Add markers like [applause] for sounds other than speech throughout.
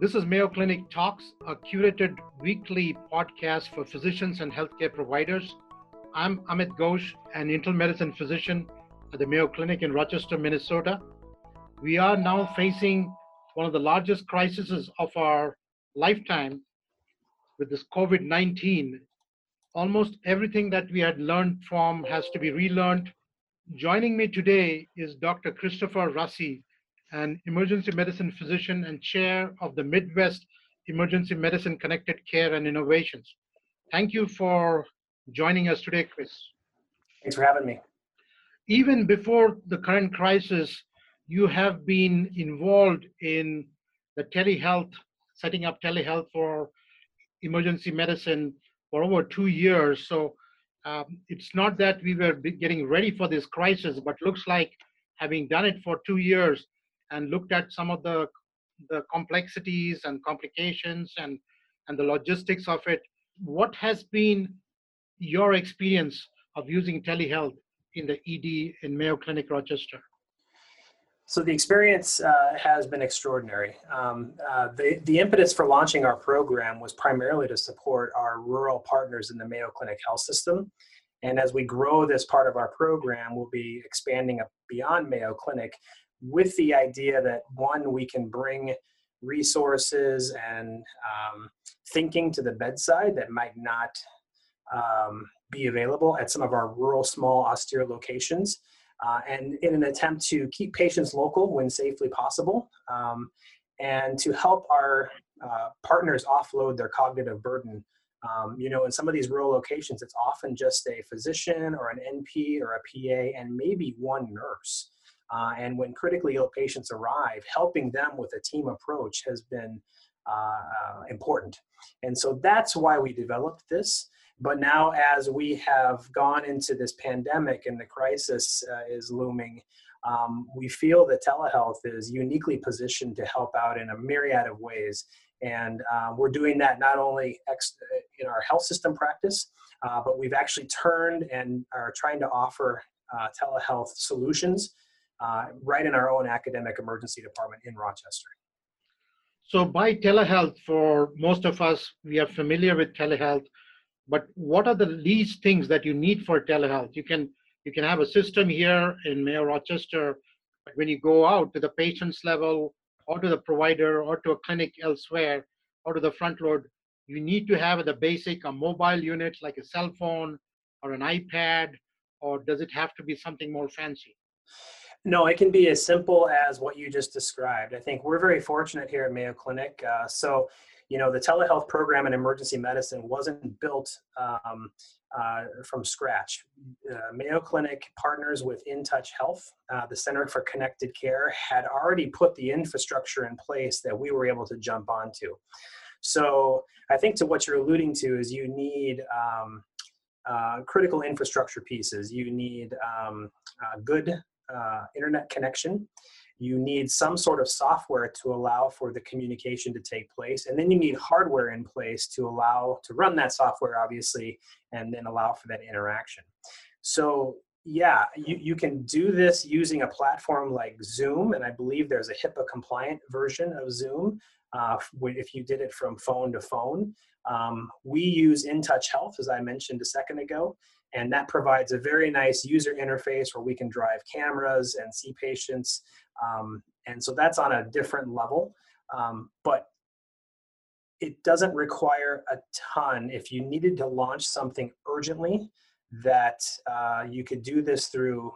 This is Mayo Clinic Talks, a curated weekly podcast for physicians and healthcare providers. I'm Amit Ghosh, an internal medicine physician at the Mayo Clinic in Rochester, Minnesota. We are now facing one of the largest crises of our lifetime with this COVID 19. Almost everything that we had learned from has to be relearned. Joining me today is Dr. Christopher Russi, an emergency medicine physician and chair of the Midwest Emergency Medicine Connected Care and Innovations. Thank you for joining us today, Chris. Thanks for having me. Even before the current crisis, you have been involved in the telehealth, setting up telehealth for emergency medicine for over two years. So um, it's not that we were getting ready for this crisis, but looks like having done it for two years, and looked at some of the the complexities and complications and and the logistics of it what has been your experience of using telehealth in the ed in mayo clinic rochester so the experience uh, has been extraordinary. Um, uh, the, the impetus for launching our program was primarily to support our rural partners in the Mayo Clinic health system. And as we grow this part of our program, we'll be expanding beyond Mayo Clinic with the idea that one, we can bring resources and um, thinking to the bedside that might not um, be available at some of our rural, small, austere locations. Uh, and in an attempt to keep patients local when safely possible, um, and to help our uh, partners offload their cognitive burden. Um, you know, in some of these rural locations, it's often just a physician or an NP or a PA and maybe one nurse. Uh, and when critically ill patients arrive, helping them with a team approach has been uh, uh, important. And so that's why we developed this. But now, as we have gone into this pandemic and the crisis uh, is looming, um, we feel that telehealth is uniquely positioned to help out in a myriad of ways. And uh, we're doing that not only ex- in our health system practice, uh, but we've actually turned and are trying to offer telehealth solutions uh, right in our own academic emergency department in Rochester. So, by telehealth, for most of us, we are familiar with telehealth, but what are the least things that you need for telehealth? You can you can have a system here in Mayo Rochester, but when you go out to the patient's level, or to the provider, or to a clinic elsewhere, or to the front load, you need to have the basic a mobile unit like a cell phone or an iPad, or does it have to be something more fancy? No, it can be as simple as what you just described. I think we're very fortunate here at Mayo Clinic. Uh, so, you know, the telehealth program in emergency medicine wasn't built um, uh, from scratch. Uh, Mayo Clinic partners with InTouch Health, uh, the Center for Connected Care, had already put the infrastructure in place that we were able to jump onto. So, I think to what you're alluding to is you need um, uh, critical infrastructure pieces. You need um, uh, good uh, internet connection. You need some sort of software to allow for the communication to take place. And then you need hardware in place to allow to run that software, obviously, and then allow for that interaction. So yeah, you, you can do this using a platform like Zoom, and I believe there's a HIPAA compliant version of Zoom uh, if you did it from phone to phone. Um, we use InTouch Health, as I mentioned a second ago, and that provides a very nice user interface where we can drive cameras and see patients. Um, and so that's on a different level. Um, but it doesn't require a ton. If you needed to launch something urgently, that uh, you could do this through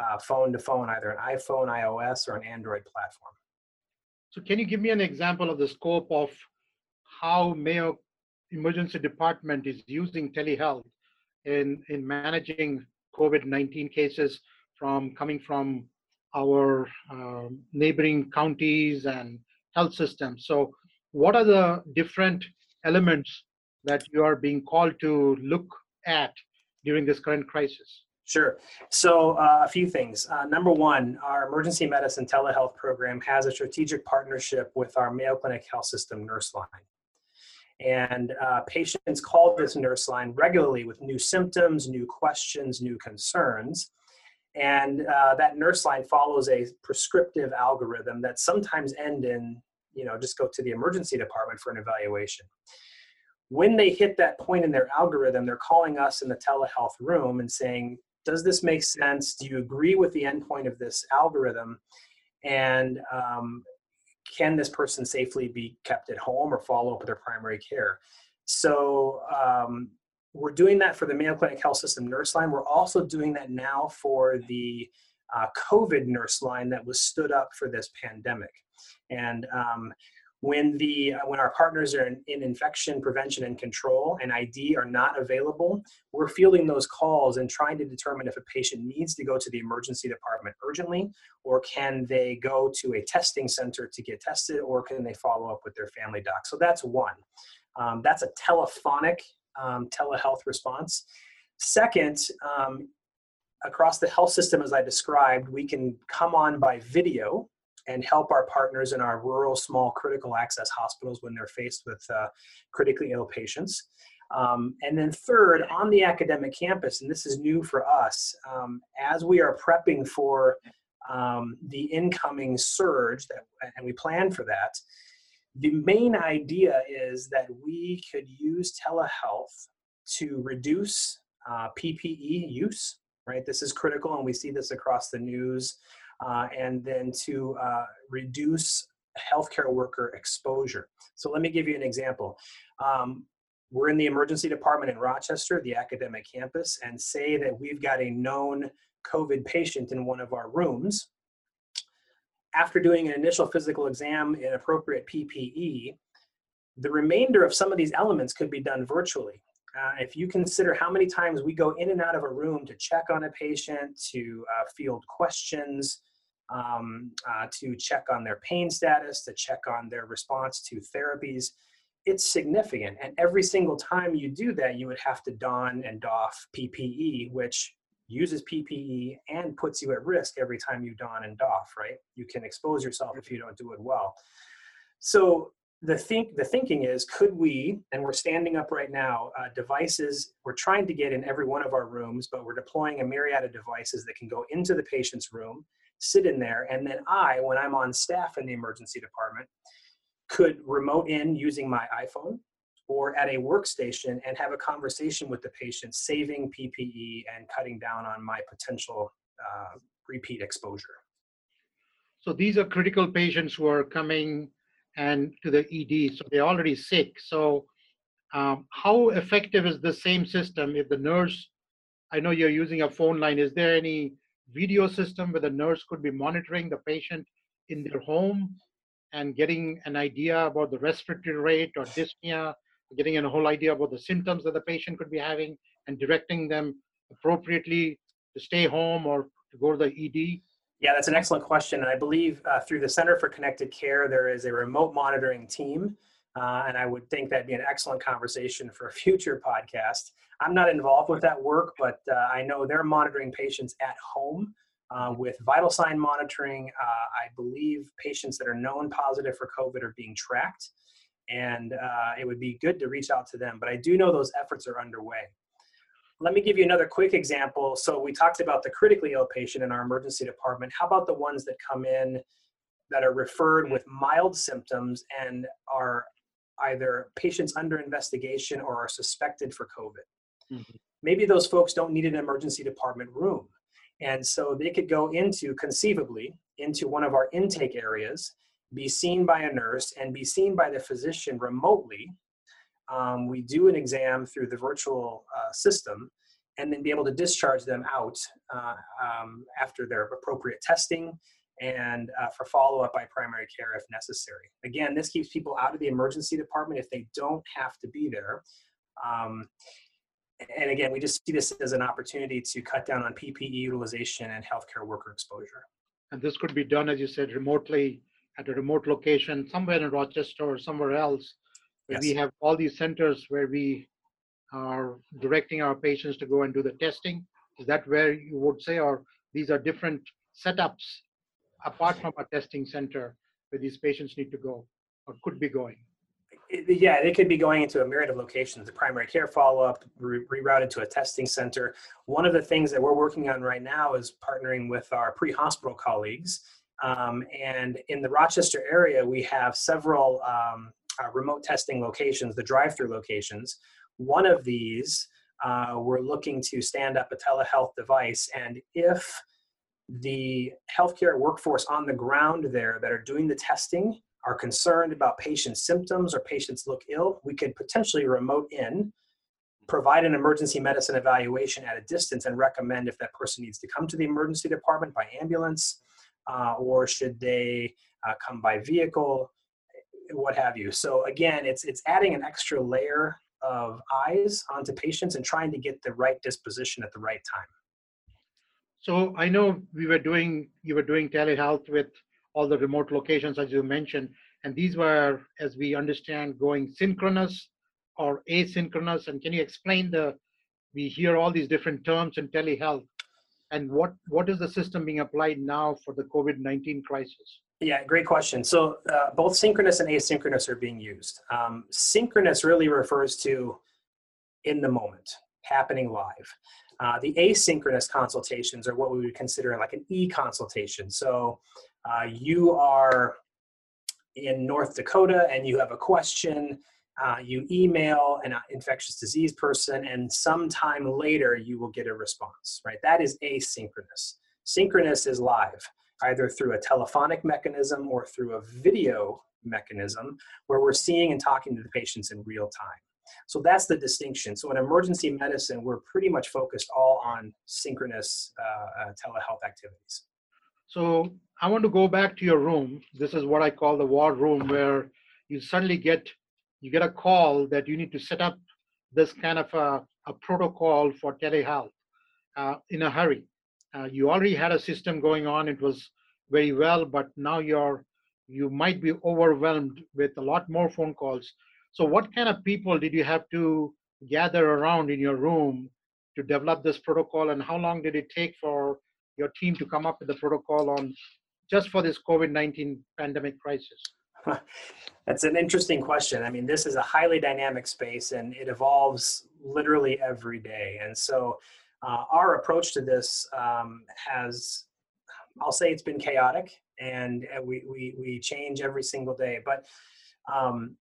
uh, phone to phone, either an iPhone, iOS, or an Android platform. So, can you give me an example of the scope of how Mayo Emergency Department is using telehealth in, in managing COVID 19 cases from coming from our uh, neighboring counties and health systems. So, what are the different elements that you are being called to look at during this current crisis? Sure. So, uh, a few things. Uh, number one, our emergency medicine telehealth program has a strategic partnership with our Mayo Clinic Health System nurse line. And uh, patients call this nurse line regularly with new symptoms, new questions, new concerns. And uh, that nurse line follows a prescriptive algorithm that sometimes end in you know, just go to the emergency department for an evaluation. When they hit that point in their algorithm, they're calling us in the telehealth room and saying, does this make sense? Do you agree with the endpoint of this algorithm? And um, can this person safely be kept at home or follow up with their primary care? So um, we're doing that for the Mayo Clinic Health System nurse line. We're also doing that now for the uh, COVID nurse line that was stood up for this pandemic. And um, when the uh, when our partners are in, in, infection prevention and control and ID are not available, we're fielding those calls and trying to determine if a patient needs to go to the emergency department urgently, or can they go to a testing center to get tested, or can they follow up with their family doc. So that's one. Um, that's a telephonic um, telehealth response. Second, um, across the health system, as I described, we can come on by video and help our partners in our rural, small, critical access hospitals when they're faced with uh, critically ill patients. Um, and then, third, on the academic campus, and this is new for us, um, as we are prepping for um, the incoming surge, that, and we plan for that, the main idea is that we could use telehealth to reduce uh, PPE use, right? This is critical, and we see this across the news uh, and then to uh, reduce healthcare worker exposure. So let me give you an example. Um, we're in the emergency department in Rochester, the academic campus, and say that we've got a known COVID patient in one of our rooms. After doing an initial physical exam in appropriate PPE, the remainder of some of these elements could be done virtually. Uh, if you consider how many times we go in and out of a room to check on a patient, to uh, field questions, um, uh, to check on their pain status, to check on their response to therapies. It's significant. And every single time you do that, you would have to don and doff PPE, which uses PPE and puts you at risk every time you don and doff, right? You can expose yourself if you don't do it well. So the think the thinking is could we and we're standing up right now uh, devices we're trying to get in every one of our rooms but we're deploying a myriad of devices that can go into the patient's room sit in there, and then I, when I'm on staff in the emergency department, could remote in using my iPhone or at a workstation and have a conversation with the patient, saving PPE and cutting down on my potential uh, repeat exposure. So these are critical patients who are coming and to the ED, so they're already sick. So um, how effective is the same system if the nurse? I know you're using a phone line. Is there any video system where the nurse could be monitoring the patient in their home and getting an idea about the respiratory rate or dyspnea, getting a whole idea about the symptoms that the patient could be having and directing them appropriately to stay home or to go to the ED? Yeah, that's an excellent question. And I believe uh, through the Center for Connected Care, there is a remote monitoring team. Uh, and I would think that'd be an excellent conversation for a [laughs] future podcast. I'm not involved with that work, but uh, I know they're monitoring patients at home uh, with vital sign monitoring. Uh, I believe patients that are known positive for COVID are being tracked, and uh, it would be good to reach out to them. But I do know those efforts are underway. Let me give you another quick example. So we talked about the critically ill patient in our emergency department. How about the ones that come in that are referred with mild symptoms and are either patients under investigation or are suspected for COVID? Mm-hmm. Maybe those folks don't need an emergency department room. And so they could go into, conceivably, into one of our intake areas, be seen by a nurse, and be seen by the physician remotely. Um, we do an exam through the virtual uh, system and then be able to discharge them out uh, um, after their appropriate testing and uh, for follow up by primary care if necessary. Again, this keeps people out of the emergency department if they don't have to be there. Um, and again, we just see this as an opportunity to cut down on PPE utilization and healthcare worker exposure. And this could be done, as you said, remotely at a remote location, somewhere in Rochester or somewhere else. Where yes. We have all these centers where we are directing our patients to go and do the testing. Is that where you would say, or these are different setups apart from a testing center where these patients need to go or could be going? Yeah, they could be going into a myriad of locations, the primary care follow-up, re- rerouted to a testing center. One of the things that we're working on right now is partnering with our pre-hospital colleagues Um, and in the Rochester area, we have several um, uh, remote testing locations, the drive through locations. One of these, uh, we're looking to stand up a telehealth device. And if the healthcare workforce on the ground there that are doing the testing are concerned about patient symptoms or patients look ill, we could potentially remote in, provide an emergency medicine evaluation at a distance, and recommend if that person needs to come to the emergency department by ambulance uh, or should they uh, come by vehicle, what have you. So again, it's it's adding an extra layer of eyes onto patients and trying to get the right disposition at the right time. So I know we were doing you were doing telehealth with all the remote locations as you mentioned, and these were, as we understand, going synchronous or asynchronous. And can you explain the? We hear all these different terms in telehealth, and what what is the system being applied now for the COVID nineteen crisis? Yeah, great question. So uh, both synchronous and asynchronous are being used. Um, synchronous really refers to in the moment, happening live. Uh, the asynchronous consultations are what we would consider like an e-consultation. So uh, you are in North Dakota and you have a question, uh, you email an infectious disease person, and sometime later you will get a response, right? That is asynchronous. Synchronous is live, either through a telephonic mechanism or through a video mechanism where we're seeing and talking to the patients in real time. So that's the distinction. So in emergency medicine, we're pretty much focused all on synchronous uh, uh, telehealth activities. So I want to go back to your room. This is what I call the war room, where you suddenly get you get a call that you need to set up this kind of a, a protocol for telehealth uh, in a hurry. Uh, you already had a system going on; it was very well, but now you're you might be overwhelmed with a lot more phone calls so, what kind of people did you have to gather around in your room to develop this protocol, and how long did it take for your team to come up with the protocol on just for this COVID 19 pandemic crisis? [laughs] That's an interesting question. I mean, this is a highly dynamic space and it evolves literally every day. And so, uh, our approach to this um, has, I'll say it's been chaotic and uh, we, we, we change every single day. But um,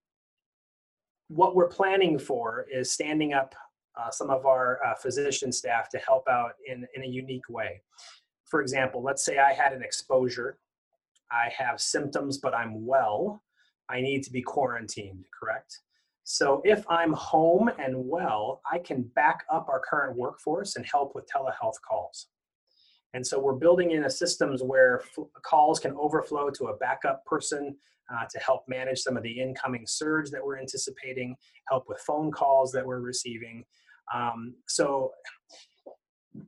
what we're planning for is standing up uh, some of our uh, physician staff to help out in, in a unique way. For example, let's say I had an exposure, I have symptoms, but I'm well, I need to be quarantined, correct? So if I'm home and well, I can back up our current workforce and help with telehealth calls. And so we're building in a systems where f- calls can overflow to a backup person uh, to help manage some of the incoming surge that we're anticipating, help with phone calls that we're receiving. Um, so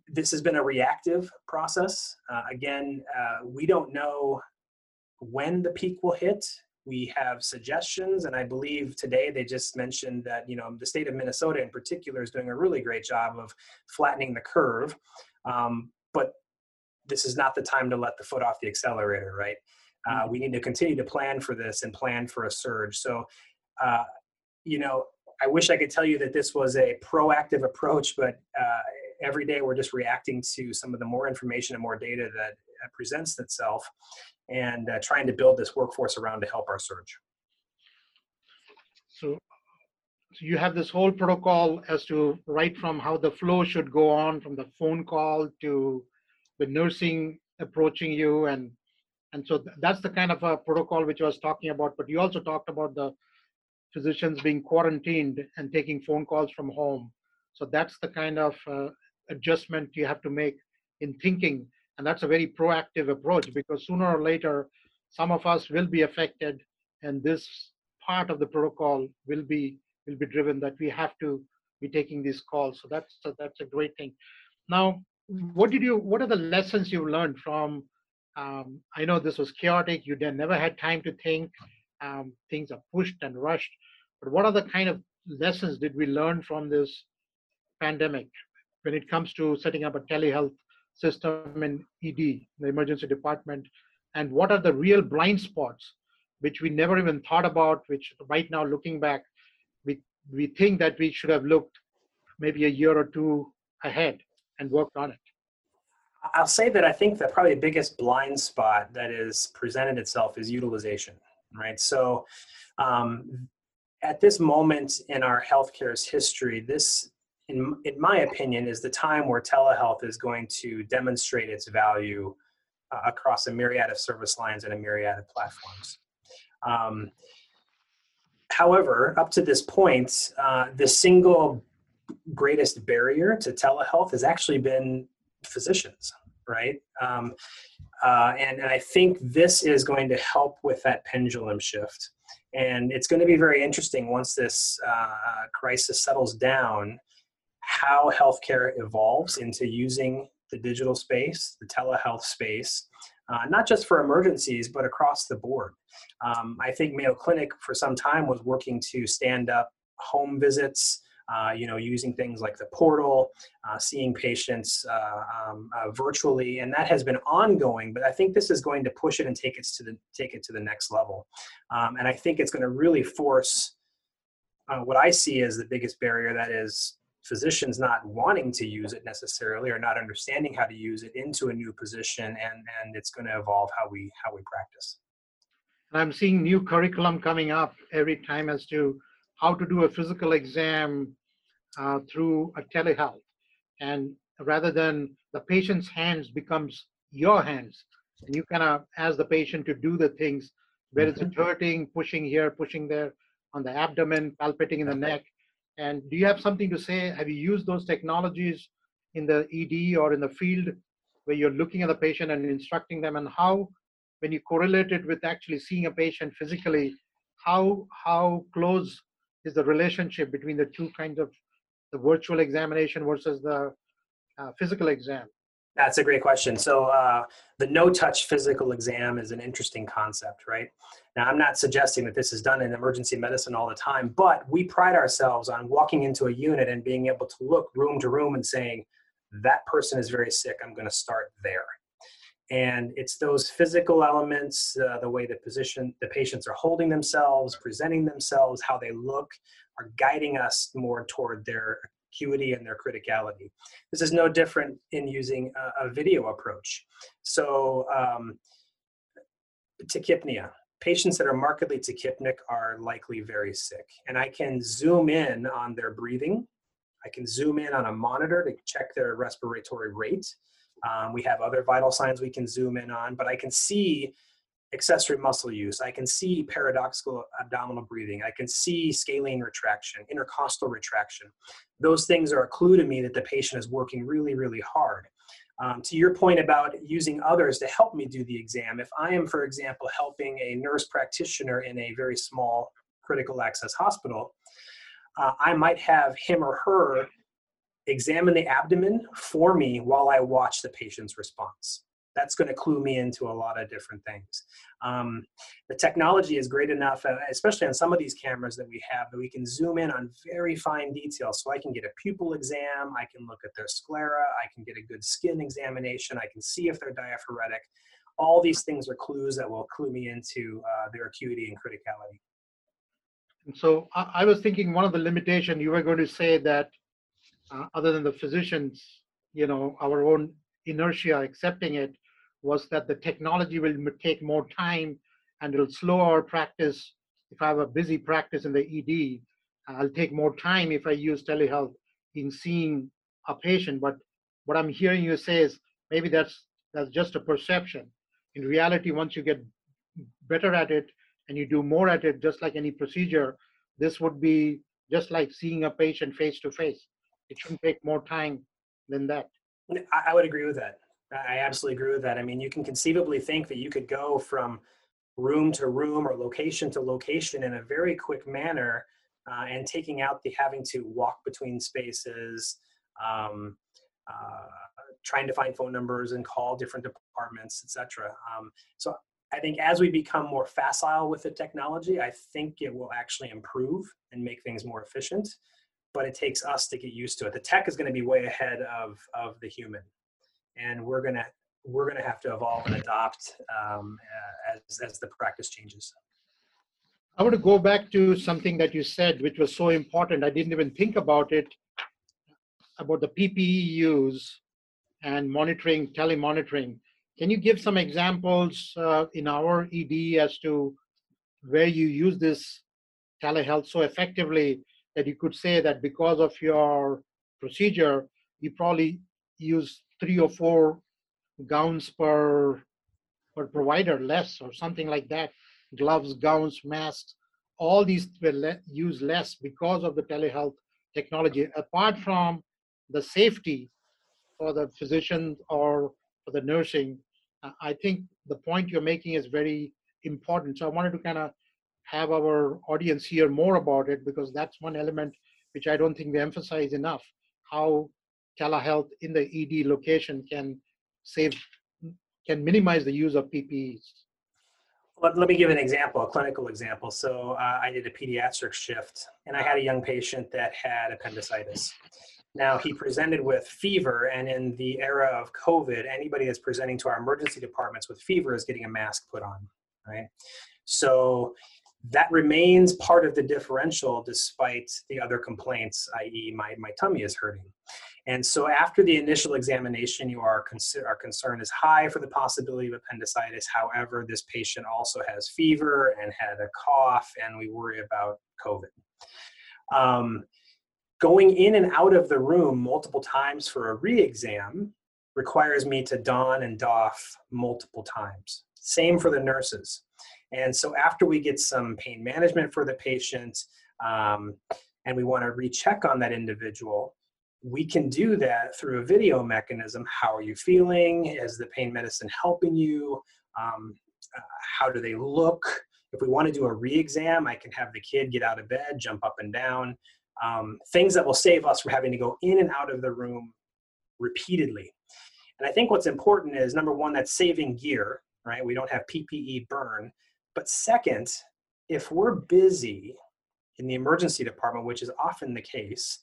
this has been a reactive process. Uh, again, uh, we don't know when the peak will hit. We have suggestions, and I believe today they just mentioned that you know the state of Minnesota in particular is doing a really great job of flattening the curve. Um, but this is not the time to let the foot off the accelerator, right? Uh, we need to continue to plan for this and plan for a surge. So, uh, you know, I wish I could tell you that this was a proactive approach, but uh, every day we're just reacting to some of the more information and more data that uh, presents itself and uh, trying to build this workforce around to help our surge. So, so you have this whole protocol as to right from how the flow should go on from the phone call to the nursing approaching you and and so that's the kind of a protocol which I was talking about. But you also talked about the physicians being quarantined and taking phone calls from home. So that's the kind of uh, adjustment you have to make in thinking. And that's a very proactive approach because sooner or later, some of us will be affected, and this part of the protocol will be will be driven that we have to be taking these calls. So that's that's a great thing. Now, what did you? What are the lessons you learned from um, I know this was chaotic. You never had time to think. Um, things are pushed and rushed. But what other kind of lessons did we learn from this pandemic when it comes to setting up a telehealth system in ED, the emergency department? And what are the real blind spots which we never even thought about, which right now looking back, we, we think that we should have looked maybe a year or two ahead and worked on it? I'll say that I think that probably the biggest blind spot that is presented itself is utilization, right? So, um, at this moment in our healthcare's history, this, in, in my opinion, is the time where telehealth is going to demonstrate its value uh, across a myriad of service lines and a myriad of platforms. Um, however, up to this point, uh, the single greatest barrier to telehealth has actually been physicians, right? Um, uh, and, and I think this is going to help with that pendulum shift. And it's going to be very interesting once this uh, crisis settles down how healthcare evolves into using the digital space, the telehealth space, uh, not just for emergencies, but across the board. Um, I think Mayo Clinic for some time was working to stand up home visits uh, you know, using things like the portal, uh, seeing patients uh, um, uh, virtually, and that has been ongoing. But I think this is going to push it and take it to the take it to the next level. Um, and I think it's going to really force uh, what I see as the biggest barrier. That is physicians not wanting to use it necessarily or not understanding how to use it into a new position and and it's going to evolve how we how we practice And i'm seeing new curriculum coming up every time as to how to do a physical exam uh, through a telehealth. And rather than the patient's hands becomes your hands, and you kind of ask the patient to do the things, where it's mm-hmm. hurting, pushing here, pushing there, on the abdomen, palpating in the neck. And do you have something to say? Have you used those technologies in the ED or in the field where you're looking at the patient and instructing them? And how, when you correlate it with actually seeing a patient physically, how how close is the relationship between the two kinds of the virtual examination versus the uh, physical exam? That's a great question. So, uh, the no touch physical exam is an interesting concept, right? Now, I'm not suggesting that this is done in emergency medicine all the time, but we pride ourselves on walking into a unit and being able to look room to room and saying, that person is very sick, I'm going to start there and it's those physical elements uh, the way the position the patients are holding themselves presenting themselves how they look are guiding us more toward their acuity and their criticality. This is no different in using a, a video approach. So um, tachypnea. Patients that are markedly tachypneic are likely very sick and i can zoom in on their breathing. I can zoom in on a monitor to check their respiratory rate. Um, we have other vital signs we can zoom in on, but I can see accessory muscle use. I can see paradoxical abdominal breathing. I can see scalene retraction, intercostal retraction. Those things are a clue to me that the patient is working really, really hard. Um, to your point about using others to help me do the exam, if I am, for example, helping a nurse practitioner in a very small critical access hospital, uh, I might have him or her examine the abdomen for me while I watch the patient's response. That's going to clue me into a lot of different things. Um, the technology is great enough, uh, especially on some of these cameras that we have, that we can zoom in on very fine details. So I can get a pupil exam, I can look at their sclera, I can get a good skin examination, I can see if they're diaphoretic. All these things are clues that will clue me into uh, their acuity and criticality. And so I, I was thinking one of the limitation you were going to say that uh, other than the physicians, you know, our own inertia accepting it, was that the technology will take more time and it'll slow our practice. If I have a busy practice in the ED, I'll take more time if I use telehealth in seeing a patient. But what I'm hearing you say is maybe that's that's just a perception. In reality, once you get better at it and you do more at it, just like any procedure, this would be just like seeing a patient face to face it shouldn't take more time than that. I, would agree with that. I absolutely agree with that. I mean, you can conceivably think that you could go from room to room or location to location in a very quick manner uh, and taking out the having to walk between spaces, um, uh, trying to find phone numbers and call different departments, etc. Um, so I think as we become more facile with the technology, I think it will actually improve and make things more efficient but it takes us to get used to it. The tech is going to be way ahead of of the human, and we're gonna we're gonna have to evolve and adopt um, as as the practice changes. I want to go back to something that you said, which was so important. I didn't even think about it about the PPE use and monitoring, telemonitoring. Can you give some examples uh, in our ED as to where you use this telehealth so effectively that you could say that because of your procedure, you probably use three or four gowns per per provider less or something like that. Gloves gowns masks all these were le- used less because of the telehealth technology. Apart from the safety for the physician or for the nursing uh, i think the point you're making is very important. So i wanted to kind of have our audience hear more about it because that's one element which i don't think we emphasize enough how telehealth in the ed location can save can minimize the use of ppes let, let me give an example, a clinical example. So uh, I did a pediatric shift and I had a young patient that had appendicitis. Now he presented with fever, and in the era of COVID, anybody that's presenting to our emergency departments with fever is getting a mask put on, right? So that remains part of the differential despite the other complaints, i.e., my, my tummy is hurting. And so after the initial examination, you are our concern is high for the possibility of appendicitis. However, this patient also has fever and had a cough, and we worry about COVID. Um, going in and out of the room multiple times for a re-exam requires me to don and doff multiple times. Same for the nurses. And so after we get some pain management for the patient, um, and we want to recheck on that individual, we can do that through a video mechanism. How are you feeling? Is the pain medicine helping you? Um, uh, how do they look? If we want to do a re-exam, I can have the kid get out of bed, jump up and down. Um, things that will save us from having to go in and out of the room repeatedly. And I think what's important is number one, that's saving gear, right? We don't have PPE burn. But second, if we're busy in the emergency department, which is often the case,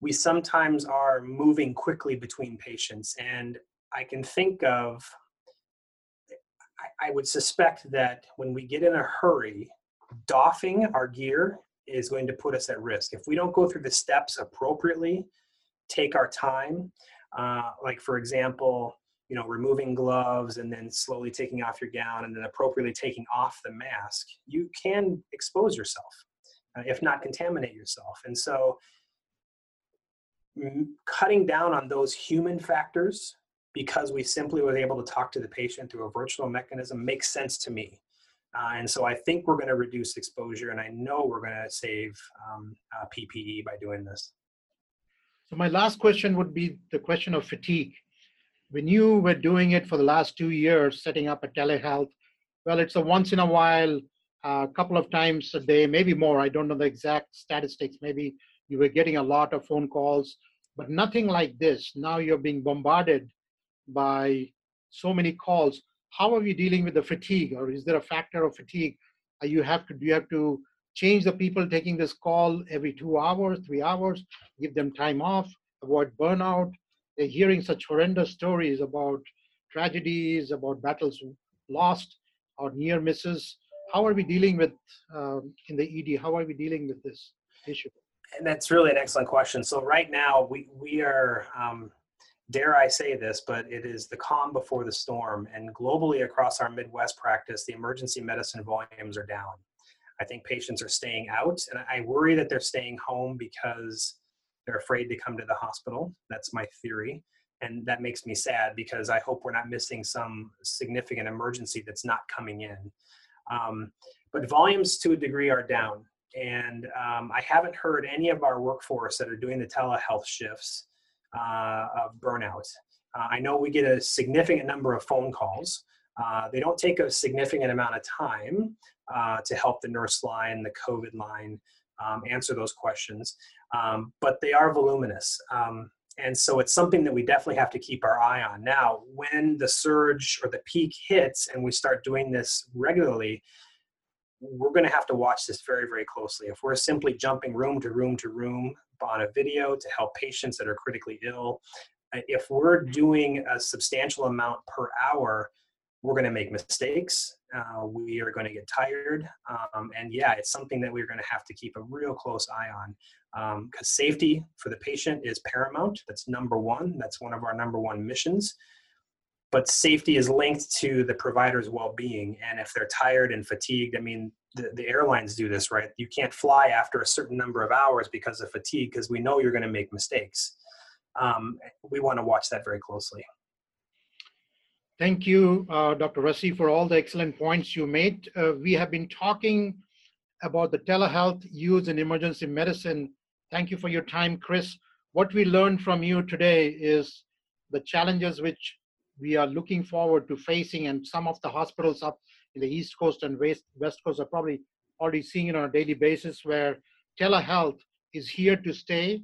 we sometimes are moving quickly between patients. And I can think of, I, would suspect that when we get in a hurry, doffing our gear is going to put us at risk. If we don't go through the steps appropriately, take our time, uh, like for example, you know, removing gloves and then slowly taking off your gown and then appropriately taking off the mask, you can expose yourself, uh, if not contaminate yourself. And so cutting down on those human factors because we simply were able to talk to the patient through a virtual mechanism makes sense to me. Uh, and so I think we're going to reduce exposure, and I know we're going to save um, uh, PPE by doing this. So my last question would be the question of fatigue. When you were doing it for the last two years, setting up a telehealth, well, it's a once in a while, a uh, couple of times a day, maybe more. I don't know the exact statistics. Maybe you were getting a lot of phone calls but nothing like this. Now you're being bombarded by so many calls. How are we dealing with the fatigue, or is there a factor of fatigue? Are you have to do you have to change the people taking this call every two hours, three hours, give them time off, avoid burnout? They're hearing such horrendous stories about tragedies, about battles lost or near misses. How are we dealing with um, in the ED? How are we dealing with this issue? And that's really an excellent question. So right now we we are, um, dare I say this, but it is the calm before the storm. And globally across our Midwest practice, the emergency medicine volumes are down. I think patients are staying out, and I worry that they're staying home because they're afraid to come to the hospital. That's my theory. And that makes me sad because I hope we're not missing some significant emergency that's not coming in. Um, but volumes to a degree are down and um, I haven't heard any of our workforce that are doing the telehealth shifts uh, of burnout. Uh, I know we get a significant number of phone calls. Uh, they don't take a significant amount of time uh, to help the nurse line, the COVID line, um, answer those questions, um, but they are voluminous. Um, and so it's something that we definitely have to keep our eye on. Now, when the surge or the peak hits and we start doing this regularly, we're going to have to watch this very, very closely. If we're simply jumping room to room to room on a video to help patients that are critically ill, uh, if we're doing a substantial amount per hour, we're going to make mistakes. Uh, we are going to get tired. Um, and yeah, it's something that we're going to have to keep a real close eye on because um, safety for the patient is paramount. That's number one. That's one of our number one missions. But safety is linked to the provider's well being. And if they're tired and fatigued, I mean, the, the airlines do this, right? You can't fly after a certain number of hours because of fatigue because we know you're going to make mistakes. Um, we want to watch that very closely. Thank you, uh, Dr. Russi, for all the excellent points you made. Uh, we have been talking about the telehealth use in emergency medicine. Thank you for your time, Chris. What we learned from you today is the challenges which we are looking forward to facing, and some of the hospitals up in the East Coast and West, West Coast are probably already seeing it on a daily basis where telehealth is here to stay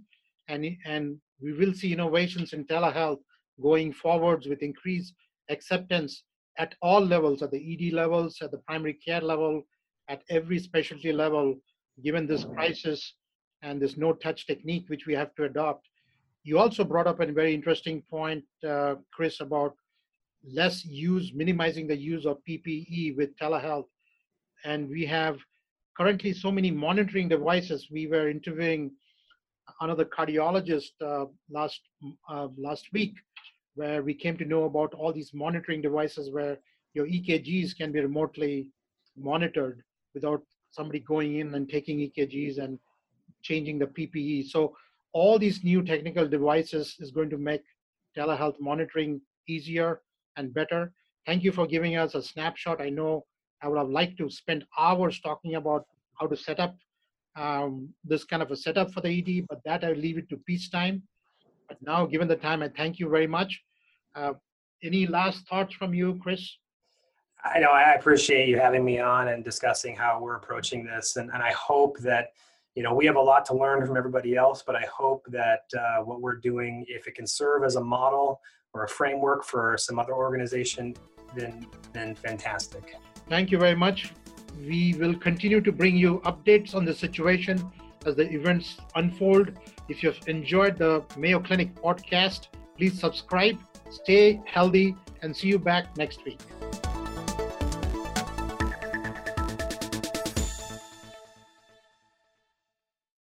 and, and we will see innovations in telehealth going forwards with increased acceptance at all levels, at the ED levels, at the primary care level, at every specialty level, given this crisis and this no-touch technique which we have to adopt. You also brought up a very interesting point, uh, Chris, about less use, minimizing the use of PPE with telehealth. And we have currently so many monitoring devices. We were interviewing another cardiologist uh, last uh, last week, where we came to know about all these monitoring devices where your EKGs can be remotely monitored without somebody going in and taking EKGs and changing the PPE. So all these new technical devices is going to make telehealth monitoring easier and better. Thank you for giving us a snapshot. I know I would have liked to spend hours talking about how to set up um, this kind of a setup for the ED, but that I leave it to peacetime. But now, given the time, I thank you very much. Uh, any last thoughts from you, Chris? I know I appreciate you having me on and discussing how we're approaching this, and, and I hope that you know we have a lot to learn from everybody else, but I hope that uh, what we're doing, if it can serve as a model or a framework for some other organization, then then fantastic. Thank you very much. We will continue to bring you updates on the situation as the events unfold. If you've enjoyed the Mayo Clinic podcast, please subscribe, stay healthy, and see you back next week.